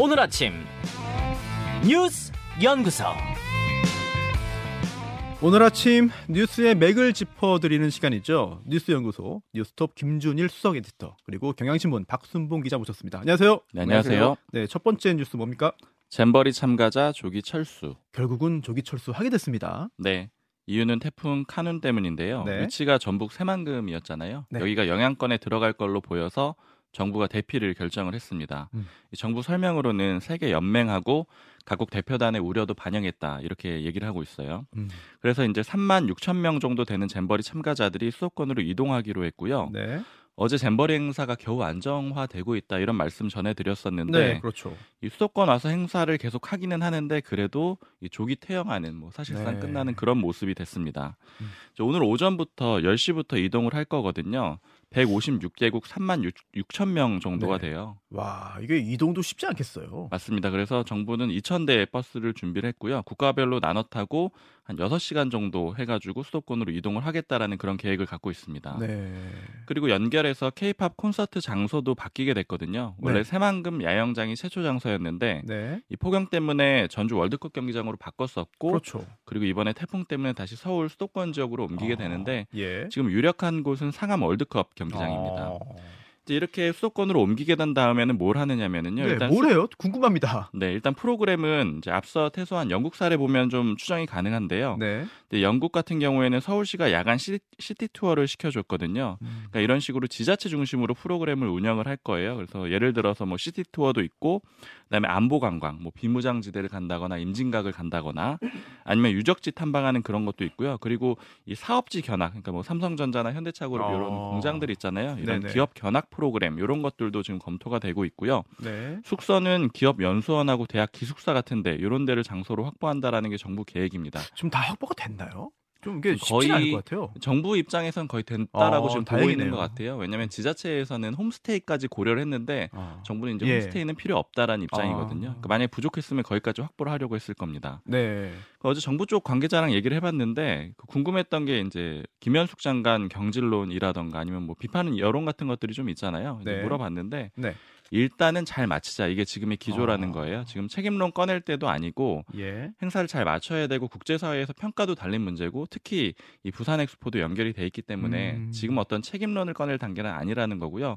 오늘 아침 뉴스 연구소 오늘 아침 뉴스의 맥을 짚어드리는 시간이죠. 뉴스 연구소 뉴스톱 김준일 수석 에디터 그리고 경향신문 박순봉 기자 모셨습니다. 안녕하세요. 네, 안녕하세요. 네, 첫 번째 뉴스 뭡니까? 잼버리 참가자 조기 철수. 결국은 조기 철수하게 됐습니다. 네. 이유는 태풍 카눈 때문인데요. 네. 위치가 전북 새만금이었잖아요. 네. 여기가 영향권에 들어갈 걸로 보여서 정부가 대피를 결정을 했습니다. 음. 이 정부 설명으로는 세계 연맹하고 각국 대표단의 우려도 반영했다 이렇게 얘기를 하고 있어요. 음. 그래서 이제 3만 6천 명 정도 되는 잼버리 참가자들이 수도권으로 이동하기로 했고요. 네. 어제 잼버리 행사가 겨우 안정화되고 있다 이런 말씀 전해드렸었는데 네, 그렇죠. 이 수도권 와서 행사를 계속 하기는 하는데 그래도 이 조기 퇴영하는 뭐 사실상 네. 끝나는 그런 모습이 됐습니다. 음. 저 오늘 오전부터 10시부터 이동을 할 거거든요. 156개국 3만 6, 천명 정도가 네. 돼요. 와, 이게 이동도 쉽지 않겠어요. 맞습니다. 그래서 정부는 2,000대의 버스를 준비를 했고요. 국가별로 나눠 타고 한 6시간 정도 해가지고 수도권으로 이동을 하겠다라는 그런 계획을 갖고 있습니다. 네. 그리고 연결해서 K-팝 콘서트 장소도 바뀌게 됐거든요. 원래 네. 새만금 야영장이 최초 장소였는데 네. 이 폭염 때문에 전주 월드컵 경기장으로 바꿨었고 그렇죠. 그리고 이번에 태풍 때문에 다시 서울 수도권 지역으로 옮기게 아, 되는데 예. 지금 유력한 곳은 상암 월드컵 경기장입니다. 아, 이렇게 수도권으로 옮기게 된 다음에는 뭘 하느냐면은요. 네, 일단 뭘 해요? 궁금합니다. 네, 일단 프로그램은 이제 앞서 퇴소한 영국 사례 보면 좀 추정이 가능한데요. 네. 근데 영국 같은 경우에는 서울시가 야간 시, 시티 투어를 시켜줬거든요. 음. 그러니까 이런 식으로 지자체 중심으로 프로그램을 운영을 할 거예요. 그래서 예를 들어서 뭐 시티 투어도 있고, 그다음에 안보 관광, 뭐 비무장지대를 간다거나 임진각을 간다거나, 아니면 유적지 탐방하는 그런 것도 있고요. 그리고 이 사업지 견학, 그러니까 뭐 삼성전자나 현대차그룹 어. 이런 공장들 있잖아요. 이런 네네. 기업 견학 프로그램 이런 것들도 지금 검토가 되고 있고요. 네. 숙소는 기업 연수원하고 대학 기숙사 같은데 이런 데를 장소로 확보한다라는 게 정부 계획입니다. 지금 다 확보가 됐나요? 좀 이게 쉽지 거의 않을 것 같아요. 정부 입장에선 거의 됐다라고 어, 지금 보고. 있는 것 같아요. 왜냐하면 지자체에서는 홈스테이까지 고려를 했는데 아. 정부는 이제 예. 홈스테이는 필요 없다라는 입장이거든요. 아. 그러니까 만약에 부족했으면 거기까지 확보를 하려고 했을 겁니다. 네. 그 어제 정부 쪽 관계자랑 얘기를 해봤는데 그 궁금했던 게 이제 김현숙 장관 경질론이라던가 아니면 뭐 비판은 여론 같은 것들이 좀 있잖아요. 네. 물어봤는데 네. 일단은 잘 마치자 이게 지금의 기조라는 아. 거예요. 지금 책임론 꺼낼 때도 아니고 예. 행사를 잘 맞춰야 되고 국제사회에서 평가도 달린 문제고 특히 이 부산 엑스포도 연결이 돼 있기 때문에 음. 지금 어떤 책임론을 꺼낼 단계는 아니라는 거고요.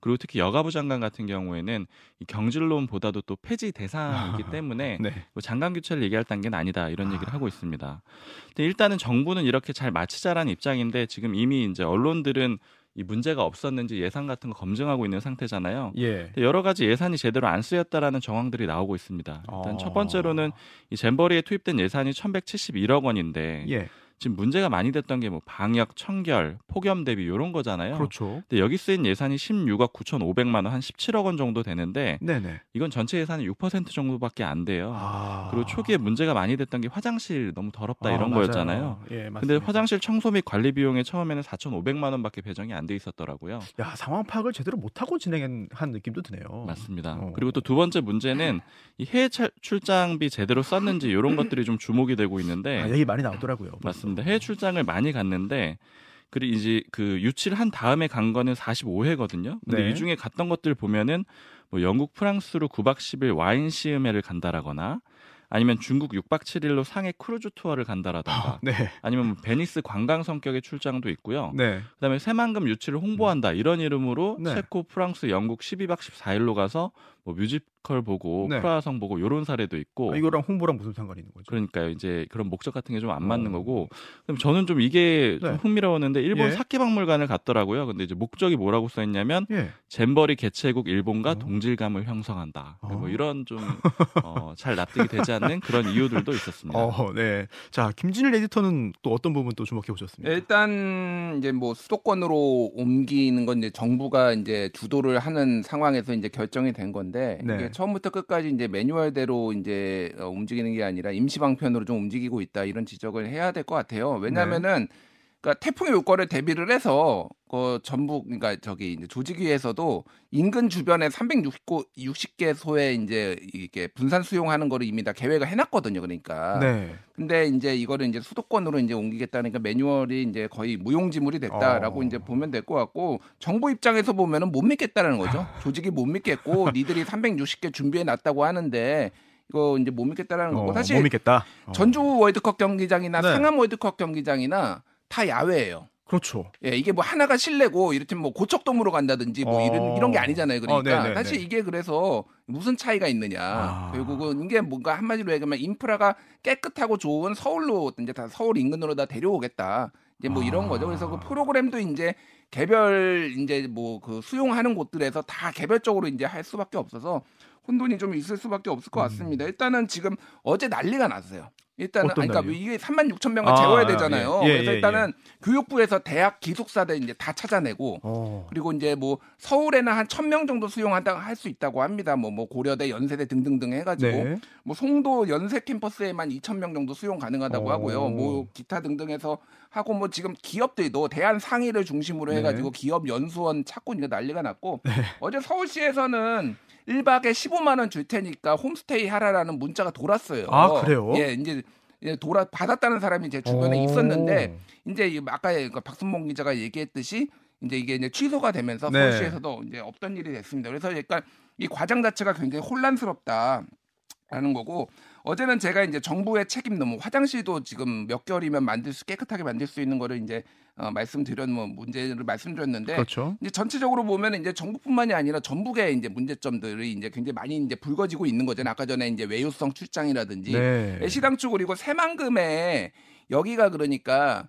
그리고 특히 여가부 장관 같은 경우에는 이 경질론보다도 또 폐지 대상이기 때문에 네. 뭐 장관 교체를 얘기할 단계는 아니다 이런 얘기를 아. 하고 있습니다. 근데 일단은 정부는 이렇게 잘 마치자라는 입장인데 지금 이미 이제 언론들은 이 문제가 없었는지 예산 같은 거 검증하고 있는 상태잖아요. 예. 여러 가지 예산이 제대로 안 쓰였다라는 정황들이 나오고 있습니다. 일단 어. 첫 번째로는 이 잼버리에 투입된 예산이 1,171억 원인데 예. 지금 문제가 많이 됐던 게 뭐 방역, 청결, 폭염 대비 이런 거잖아요. 그렇죠. 근데 여기 쓰인 예산이 16억 9,500만 원, 한 17억 원 정도 되는데 네네. 이건 전체 예산의 6% 정도밖에 안 돼요. 아. 그리고 초기에 문제가 많이 됐던 게 화장실 너무 더럽다 아, 이런 맞아요. 거였잖아요. 예, 맞습니다. 근데 화장실 청소 및 관리 비용에 처음에는 4,500만 원밖에 배정이 안 돼 있었더라고요. 야 상황 파악을 제대로 못 하고 진행한 느낌도 드네요. 맞습니다. 어. 그리고 또 두 번째 문제는 이 해외 차- 출장비 제대로 썼는지 이런 것들이 좀 주목이 되고 있는데 아, 얘기 많이 나오더라고요. 맞습니다. 해외 출장을 많이 갔는데 그리고 이제 그 유치를 한 다음에 간 거는 45회거든요. 근데 네. 이 중에 갔던 것들 보면은 뭐 영국, 프랑스로 9박 10일 와인 시음회를 간다라거나 아니면 중국 6박 7일로 상해 크루즈 투어를 간다라던가 네. 아니면 뭐 베니스 관광 성격의 출장도 있고요. 네. 그다음에 새만금 유치를 홍보한다 이런 이름으로 네. 체코, 프랑스, 영국 12박 14일로 가서 뭐 뮤지컬 보고 네. 프라하성 보고 이런 사례도 있고 아, 이거랑 홍보랑 무슨 상관이 있는 거죠? 그러니까요. 이제 그런 목적 같은 게 좀 안 맞는 어. 거고. 그럼 저는 좀 이게 좀 네. 흥미로웠는데 일본 예. 사케박물관을 갔더라고요. 근데 이제 목적이 뭐라고 써 있냐면 예. 잼버리 개최국 일본과 어. 동질감을 형성한다. 뭐 어. 이런 좀 어, 잘 납득이 되지 않는 그런 이유들도 있었습니다. 어, 네. 자, 김진일 에디터는 또 어떤 부분 또 주목해 보셨습니까? 일단 이제 뭐 수도권으로 옮기는 건 이제 정부가 이제 주도를 하는 상황에서 이제 결정이 된 건데 네. 이게 처음부터 끝까지 이제 매뉴얼대로 이제 어, 움직이는 게 아니라 임시 방편으로 좀 움직이고 있다 이런 지적을 해야 될 것 같아요. 왜냐하면은 그러니까 태풍의 요거를 대비를 해서 그 전북 그러니까 저기 이제 조직위에서도 인근 주변에 360개 60개소에 이제 이게 분산 수용하는 거를 이미 다 계획을 해놨거든요. 그러니까. 네. 근데 이제 이거를 이제 수도권으로 이제 옮기겠다니까 매뉴얼이 이제 거의 무용지물이 됐다라고 어. 이제 보면 될 것 같고 정부 입장에서 보면은 못 믿겠다는 거죠. 아. 조직이 못 믿겠고 니들이 360개 준비해 놨다고 하는데 이거 이제 못 믿겠다라는 거고 어, 사실 못 믿겠다. 어. 전주 월드컵 경기장이나 네. 상암 월드컵 경기장이나 다 야외예요. 그렇죠. 예, 이게 뭐 하나가 실내고 이를테면 뭐 고척돔으로 간다든지 뭐 이런 어. 이런 게 아니잖아요. 그러니까 어. 사실 이게 그래서 무슨 차이가 있느냐. 아. 결국은 이게 뭔가 한마디로 얘기하면 인프라가 깨끗하고 좋은 서울로 이제 다 서울 인근으로 다 데려오겠다. 이제 뭐 이런 아. 거죠. 그래서 그 프로그램도 이제 개별 이제 뭐 그 수용하는 곳들에서 다 개별적으로 이제 할 수밖에 없어서 혼돈이 좀 있을 수밖에 없을 것 같습니다. 일단은 지금 어제 난리가 났어요. 일단은 아니, 그러니까? 이게 3만 6천 명을 아, 재워야 예. 되잖아요. 예, 그래서 예, 일단은 교육부에서 대학 기숙사들 이제 다 찾아내고 어. 그리고 이제 뭐 서울에는 한천명 정도 수용한다 할 수 있다고 합니다. 뭐 뭐 고려대, 연세대 등등등 해가지고 네. 뭐 송도 연세 캠퍼스에만 2천 명 정도 수용 가능하다고 오. 하고요. 뭐 기타 등등해서 하고 뭐 지금 기업들도 대한 상의를 중심으로 네. 해가지고 기업 연수원 찾고 이제 난리가 났고 어제 서울시에서는 1박에 15만 원 줄 테니까 홈스테이 하라라는 문자가 돌았어요. 아, 그래요? 예, 이제 이제 돌아 받았다는 사람이 제 주변에 오. 있었는데 이제 이 아까 그 박순봉 기자가 얘기했듯이 이제 이게 이제 취소가 되면서 네. 서울시에서도 이제 없던 일이 됐습니다. 그래서 약간 이 과정 자체가 굉장히 혼란스럽다 라는 거고 어제는 제가 이제 정부의 책임도 뭐 화장실도 지금 몇 개월이면 만들 수 깨끗하게 만들 수 있는 거를 이제 어, 말씀드렸 뭐 문제를 말씀드렸는데 그렇죠. 이제 전체적으로 보면 이제 정부뿐만이 아니라 전북의 이제 문제점들이 이제 굉장히 많이 이제 불거지고 있는 거잖아요. 아까 전에 이제 외유성 출장이라든지 네. 시당초 그리고 새만금에 여기가 그러니까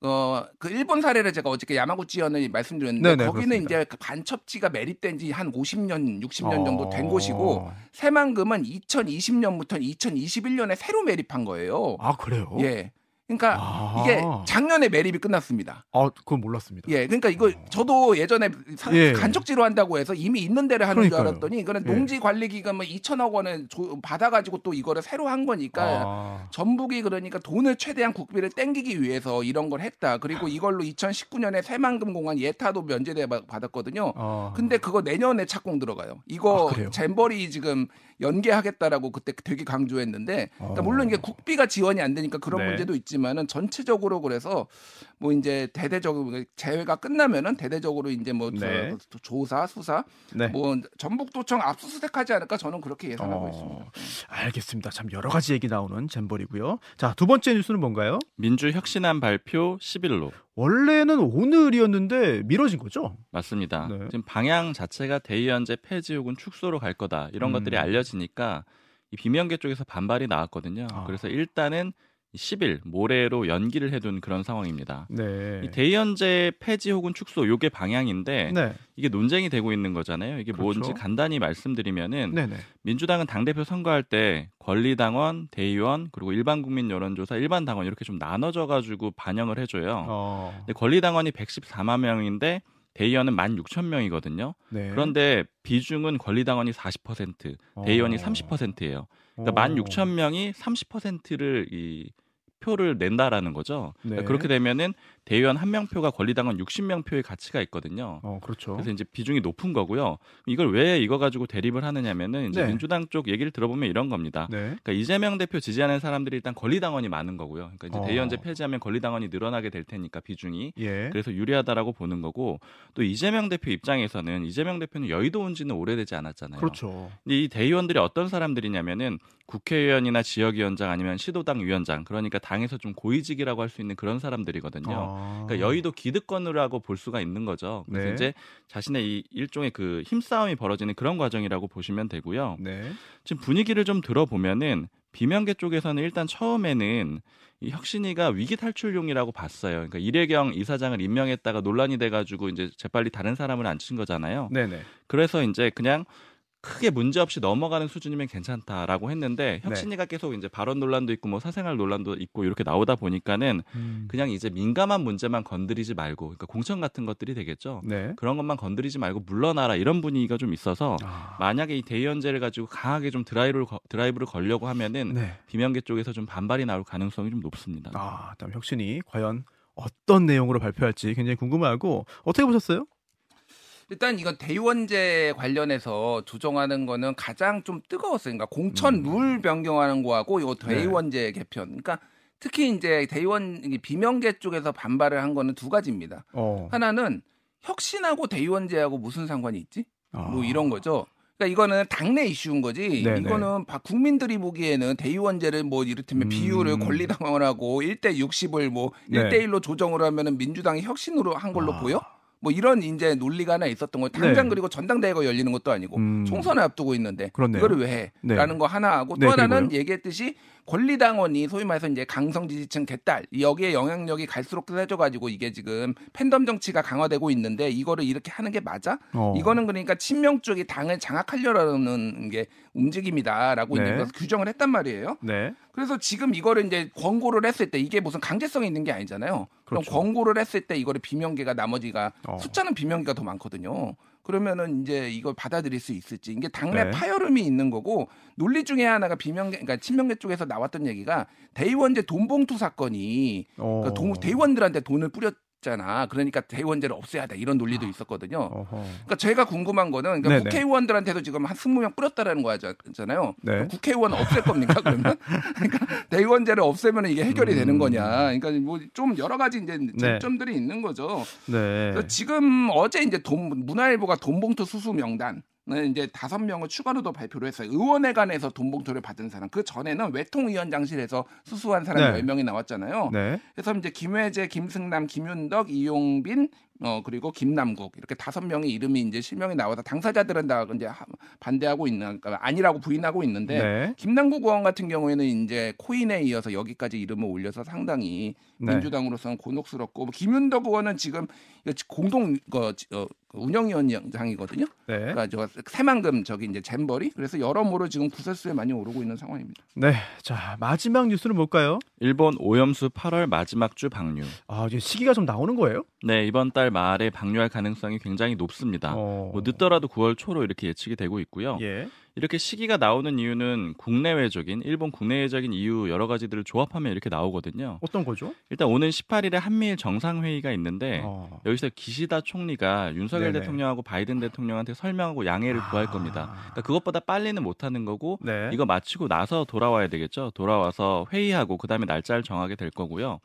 어 그 일본 사례를 제가 어저께 야마구치현을 말씀드렸는데 네네, 거기는 그렇습니다. 이제 그 반첩지가 매립된 지 한 50년, 60년 정도 된 어. 곳이고 새만금은 2020년부터 2021년에 새로 매립한 거예요. 아 그래요? 예. 그러니까 아. 이게 작년에 매립이 끝났습니다. 아 그건 몰랐습니다. 예, 그러니까 이거 저도 예전에 상- 예. 간척지로 한다고 해서 이미 있는 데를 하는 줄 그러니까요. 알았더니 이거는 예. 농지관리기금 뭐 2천억 원을 조- 받아가지고 또 이거를 새로 한 거니까 아. 전북이 그러니까 돈을 최대한 국비를 땡기기 위해서 이런 걸 했다. 그리고 이걸로 2019년에 새만금 공항 예타도 면제대 받았거든요. 아. 근데 그거 내년에 착공 들어가요. 이거 아? 잼버리 지금 연계하겠다라고 그때 되게 강조했는데, 그러니까 어. 물론 이게 국비가 지원이 안 되니까 그런 네. 문제도 있지만 은 전체적으로 그래서 뭐 이제 대대적으로 재회가 끝나면은 대대적으로 이제 뭐 네. 저- 조사 수사 네. 뭐 전북도청 압수수색하지 않을까 저는 그렇게 예상하고 어, 있습니다. 알겠습니다. 참 여러 가지 얘기 나오는 잼버리고요. 자, 두 번째 뉴스는 뭔가요? 민주혁신안 발표 10일로 원래는 오늘이었는데 미뤄진 거죠? 맞습니다. 네. 지금 방향 자체가 대의연제 폐지 혹은 축소로 갈 거다 이런 음. 것들이 알려지니까 이 비명계 쪽에서 반발이 나왔거든요. 아. 그래서 일단은 10일 모레로 연기를 해둔 그런 상황입니다. 네. 이 대의연제 폐지 혹은 축소 요게 방향인데 네. 이게 논쟁이 되고 있는 거잖아요. 이게 그렇죠. 뭔지 간단히 말씀드리면은 네, 네. 민주당은 당 대표 선거할 때 권리당원, 대의원, 그리고 일반 국민 여론조사, 일반 당원 이렇게 좀 나눠져 가지고 반영을 해줘요. 어. 근데 권리당원이 114만 명인데 대의원은 16,000명이거든요. 네. 그런데 비중은 권리당원이 40%, 대의원이 30%예요. 그러니까 어. 16,000명이 30%를 이 표를 낸다라는 거죠. 그러니까 네. 그렇게 되면은 대의원 한 명 표가 권리당원 60명 표의 가치가 있거든요. 어, 그렇죠. 그래서 이제 비중이 높은 거고요. 이걸 왜 이거 가지고 대립을 하느냐면은 이제 네. 민주당 쪽 얘기를 들어보면 이런 겁니다. 네. 그러니까 이재명 대표 지지하는 사람들이 일단 권리당원이 많은 거고요. 그러니까 이제 어. 대의원제 폐지하면 권리당원이 늘어나게 될 테니까 비중이 예. 그래서 유리하다라고 보는 거고 또 이재명 대표 입장에서는 이재명 대표는 여의도 온 지는 오래되지 않았잖아요. 그렇죠. 근데 이 대의원들이 어떤 사람들이냐면은 국회의원이나 지역위원장 아니면 시도당 위원장 그러니까 당에서 좀 고위직이라고 할 수 있는 그런 사람들이거든요. 아. 그러니까 여의도 기득권이라고 볼 수가 있는 거죠. 그래서 네. 이제 자신의 이 일종의 그 힘싸움이 벌어지는 그런 과정이라고 보시면 되고요. 네. 지금 분위기를 좀 들어보면은 비명계 쪽에서는 일단 처음에는 이 혁신이가 위기 탈출용이라고 봤어요. 그러니까 이례경 이사장을 임명했다가 논란이 돼가지고 이제 재빨리 다른 사람을 앉힌 거잖아요. 네, 네. 그래서 이제 그냥 크게 문제 없이 넘어가는 수준이면 괜찮다라고 했는데 네. 혁신이가 계속 이제 발언 논란도 있고 뭐 사생활 논란도 있고 이렇게 나오다 보니까는 음. 그냥 이제 민감한 문제만 건드리지 말고 그러니까 공천 같은 것들이 되겠죠. 네. 그런 것만 건드리지 말고 물러나라 이런 분위기가 좀 있어서 아. 만약에 이 대의원제를 가지고 강하게 좀 드라이브를 거- 드라이브를 걸려고 하면은 네. 비명계 쪽에서 좀 반발이 나올 가능성이 좀 높습니다. 아, 다음 혁신이 과연 어떤 내용으로 발표할지 굉장히 궁금하고 어떻게 보셨어요? 일단 이건 대의원제 관련해서 조정하는 거는 가장 좀 뜨거웠어요. 그러니까 공천 음. 룰 변경하는 거하고 요 네. 대의원제 개편. 그러니까 특히 이제 대의원 비명계 쪽에서 반발을 한 거는 두 가지입니다. 어. 하나는 혁신하고 대의원제하고 무슨 상관이 있지? 뭐 아. 이런 거죠. 그러니까 이거는 당내 이슈인 거지. 네네. 이거는 바- 국민들이 보기에는 대의원제를 뭐 이를테면 음. 비율을 권리당원을 하고 1대 60을 뭐 네. 1대 1로 조정을 하면은 민주당이 혁신으로 한 걸로 아. 보여? 뭐 이런 이제 논리가 하나 있었던 거예요. 당장 네. 그리고 전당대회가 열리는 것도 아니고 음. 총선을 앞두고 있는데 그렇네요. 이거를 왜 해? 네. 라는 거 하나 하고 또 네, 하나는 그리고요? 얘기했듯이 권리당원이 소위 말해서 이제 강성 지지층 개딸 여기에 영향력이 갈수록 세져 가지고 이게 지금 팬덤 정치가 강화되고 있는데 이거를 이렇게 하는 게 맞아? 어. 이거는 그러니까 친명 쪽이 당을 장악하려는 게 움직임이다라고 네. 규정을 했단 말이에요. 네. 그래서 지금 이거를 이제 권고를 했을 때 이게 무슨 강제성이 있는 게 아니잖아요. 그럼 그렇죠. 권고를 했을 때 이거를 비명계가 나머지가 어. 숫자는 비명계가 더 많거든요. 그러면은 이제 이걸 받아들일 수 있을지 이게 당내 네. 파열음이 있는 거고 논리 중에 하나가 비명계 그러니까 친명계 쪽에서 나왔던 얘기가 대의원제 돈봉투 사건이 어. 돈- 대의원들한테 돈을 뿌렸 잖아. 그러니까 대의원제를 없애야 돼 이런 논리도 있었거든요. 어허. 그러니까 제가 궁금한 거는 그러니까. 국회의원들한테도 지금 한 20명 뿌렸다라는 거잖아요. 네. 국회의원 없앨 겁니까 그러면? 그러니까 대의원제를 없애면 이게 해결이 되는 음. 거냐? 그러니까 뭐 좀 여러 가지 이제 쟁점들이 있는 거죠. 네. 지금 어제 이제 돈 문화일보가 돈봉투 수수 명단 은 이제 다섯 명을 추가로 더 발표를 했어요. 의원회관에서 돈 봉투를 받은 사람. 그 전에는 외통위원장실에서 수수한 사람이 네. 열 명이 나왔잖아요. 네. 그래서 이제 김회재, 김승남, 김윤덕, 이용빈, 어 그리고 김남국 이렇게 다섯 명의 이름이 이제 실명이 나와서 당사자들은 다 이제 하- 반대하고 있는 그러니까 아니라고 부인하고 있는데 네. 김남국 의원 같은 경우에는 이제 코인에 이어서 여기까지 이름을 올려서 상당히 네. 민주당으로서는 곤혹스럽고 뭐 김윤덕 의원은 지금 공동 그 어, 운영위원장이거든요. 네. 그러니까 저 새만금 저기 이제 잼버리 그래서 여러모로 지금 구설수에 많이 오르고 있는 상황입니다. 네. 자, 마지막 뉴스는 뭘까요? 일본 오염수 8월 마지막 주 방류. 아, 이제 시기가 좀 나오는 거예요? 네, 이번 달 말에 방류할 가능성이 굉장히 높습니다. 어. 뭐 늦더라도 9월 초로 이렇게 예측이 되고 있고요. 예. 이렇게 시기가 나오는 이유는 국내외적인 일본 국내외적인 이유 여러 가지들을 조합하면 이렇게 나오거든요. 어떤 거죠? 일단 오는 18일에 한미일 정상회의가 있는데 어. 여기서 기시다 총리가 윤석열 네네. 대통령하고 바이든 대통령한테 설명하고 양해를 구할 아. 겁니다. 그러니까 그것보다 빨리는 못하는 거고 네. 이거 마치고 나서 돌아와야 되겠죠. 돌아와서 회의하고 그다음에 날짜를 정하게 될 거고요.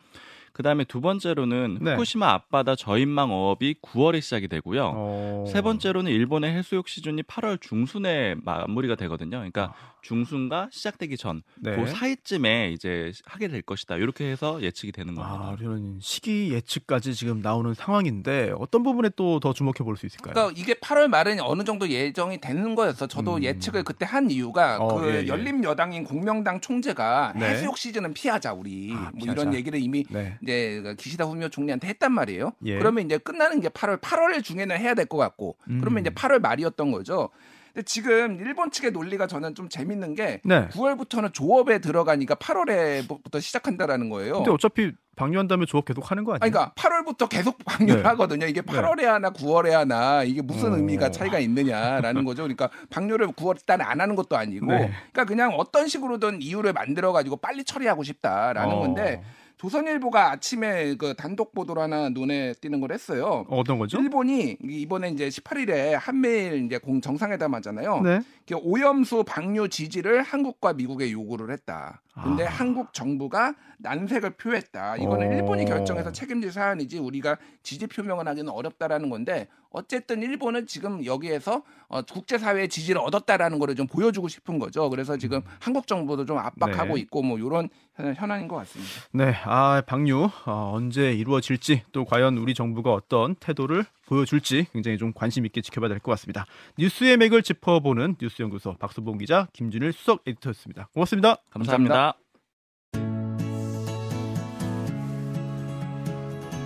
그다음에 두 번째로는 네. 후쿠시마 앞바다 저인망 어업이 9월에 시작이 되고요. 어. 세 번째로는 일본의 해수욕 시즌이 8월 중순에 마무리가 되거든요. 그러니까 중순과 시작되기 전, 네. 그 사이쯤에 이제 하게 될 것이다. 이렇게 해서 예측이 되는 겁니다. 아, 이런 시기 예측까지 지금 나오는 상황인데 어떤 부분에 또 더 주목해 볼 수 있을까요? 그러니까 이게 8월 말은 어느 정도 예정이 되는 거였어. 저도 음. 예측을 그때 한 이유가 어, 그 예, 예. 열린 여당인 공명당 총재가 네. 해수욕 시즌은 피하자 우리 아, 뭐 피하자. 이런 얘기를 이미 네. 이제 그 기시다 후미오 총리한테 했단 말이에요. 예. 그러면 이제 끝나는 게 8월 8월 중에는 해야 될 것 같고 음. 그러면 이제 8월 말이었던 거죠. 근데 지금 일본 측의 논리가 저는 좀 재밌는 게 네. 9월부터는 조업에 들어가니까 8월에부터 시작한다라는 거예요. 근데 어차피 방류한 다음에 조업 계속 하는 거 아니에요? 아니, 그러니까 8월부터 계속 방류를 네. 하거든요. 이게 8월에 하나 9월에 하나 이게 무슨 어. 의미가 차이가 있느냐라는 거죠. 그러니까 방류를 9월 달에 안 하는 것도 아니고, 네. 그러니까 그냥 어떤 식으로든 이유를 만들어 가지고 빨리 처리하고 싶다라는 어. 건데 조선일보가 아침에 그 단독 보도로 하나 눈에 띄는 걸 했어요. 어, 어떤 거죠? 일본이 이번에 이제 18일에 한미일 이제 공 정상회담 하잖아요. 네. 그 오염수 방류 지지를 한국과 미국에 요구를 했다. 근데 아. 한국 정부가 난색을 표했다. 이거는 어. 일본이 결정해서 책임질 사안이지 우리가 지지 표명을 하기는 어렵다라는 건데 어쨌든 일본은 지금 여기에서 어, 국제사회의 지지를 얻었다라는 거를 좀 보여주고 싶은 거죠. 그래서 지금 한국 정부도 좀 압박하고 음. 네. 있고 뭐 이런 현안인 것 같습니다. 네, 아 방류 어, 언제 이루어질지 또 과연 우리 정부가 어떤 태도를 보여줄지 굉장히 좀 관심 있게 지켜봐야 될 것 같습니다. 뉴스의 맥을 짚어보는 뉴스연구소 박수봉 기자, 김준일 수석 에디터였습니다. 고맙습니다. 감사합니다.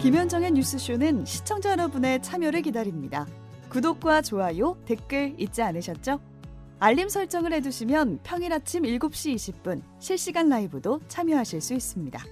김현정의 뉴스쇼는 시청자 여러분의 참여를 기다립니다. 구독과 좋아요, 댓글 잊지 않으셨죠? 알림 설정을 해두시면 평일 아침 7시 20분 실시간 라이브도 참여하실 수 있습니다.